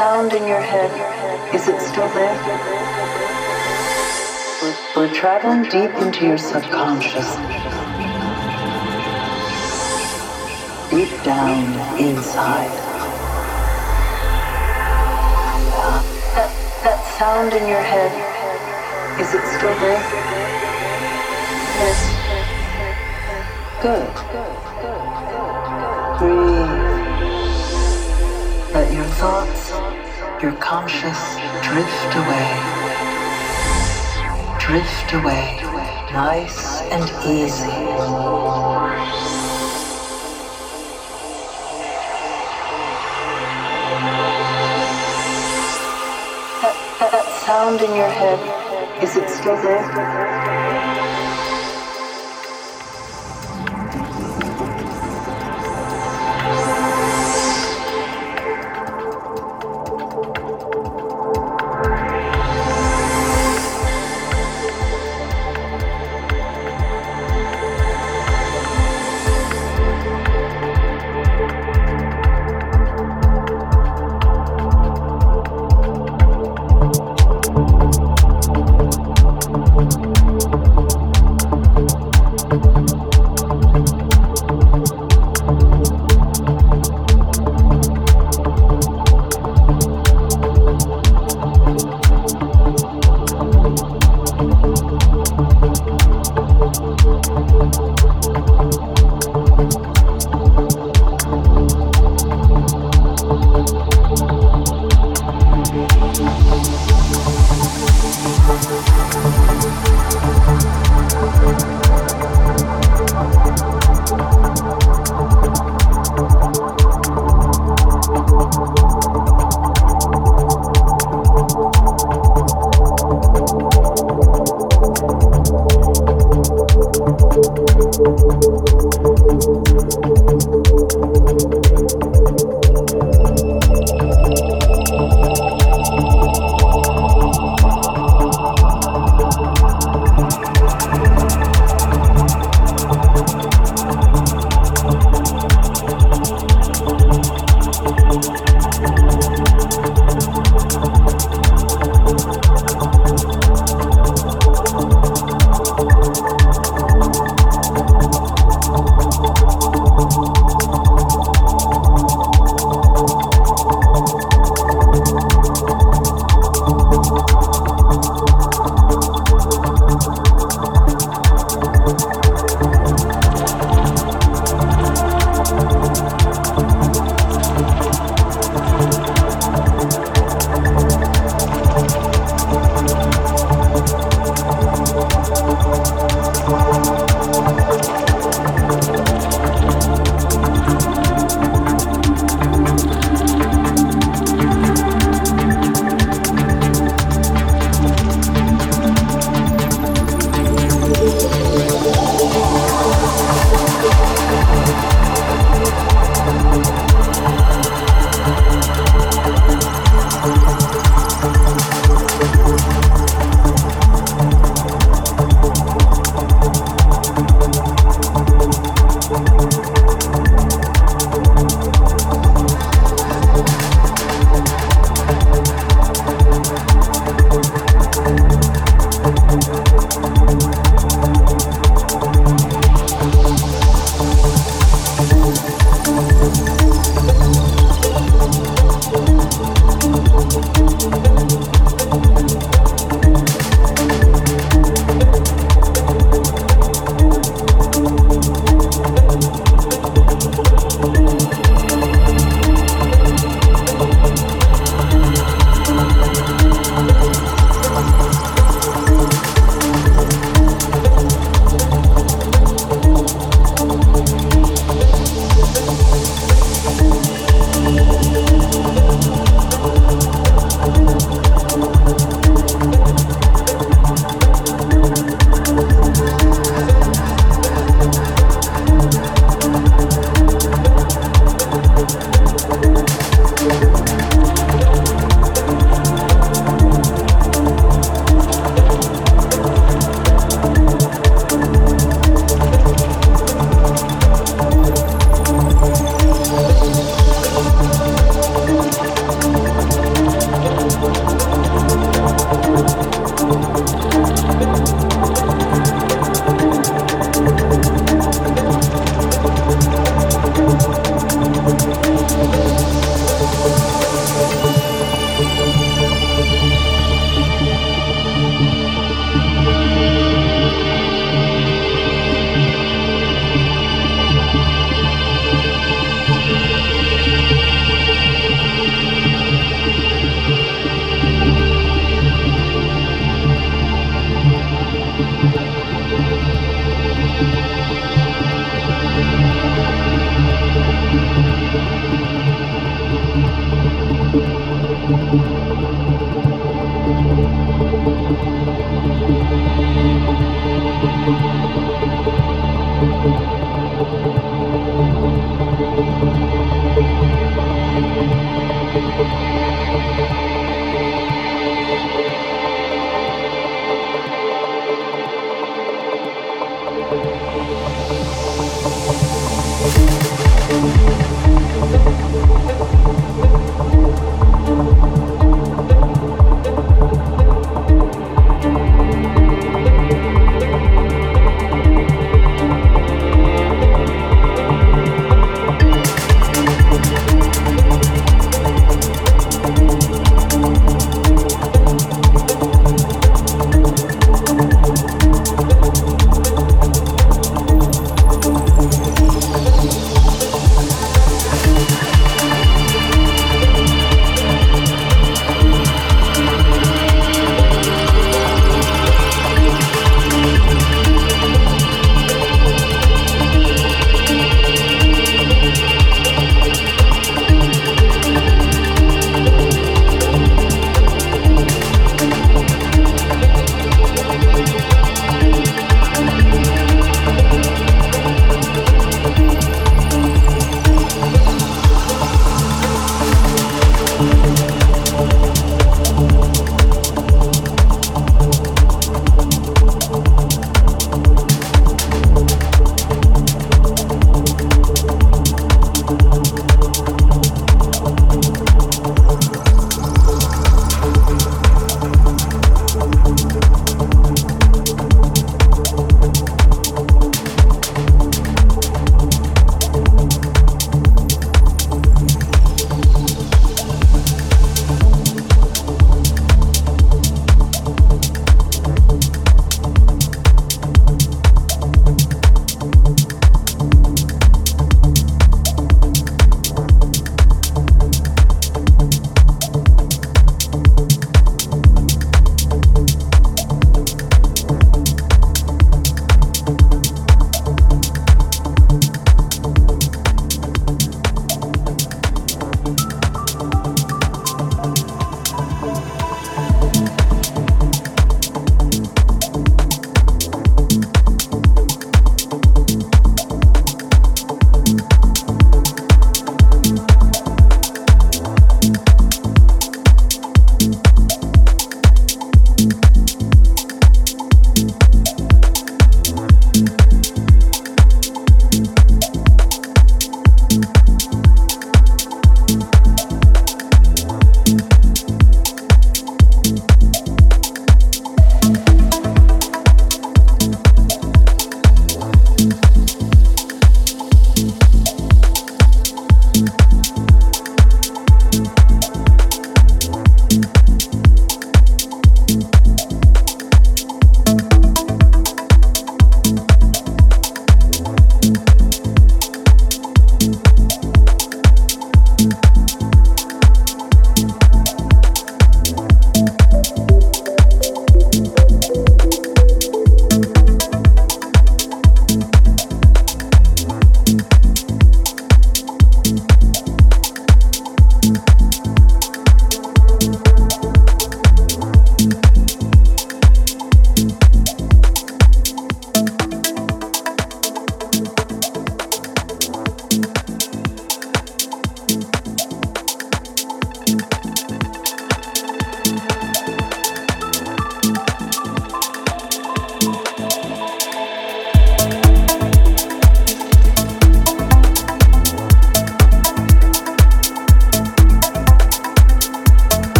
sound in your head, is it still there? We're, we're traveling deep into your subconscious. Deep down inside. That, that sound in your head, is it still there? Yes. Good. Breathe. Let your thoughts, your conscious drift away. Drift away, nice and easy. That, that sound in your head, is it still there?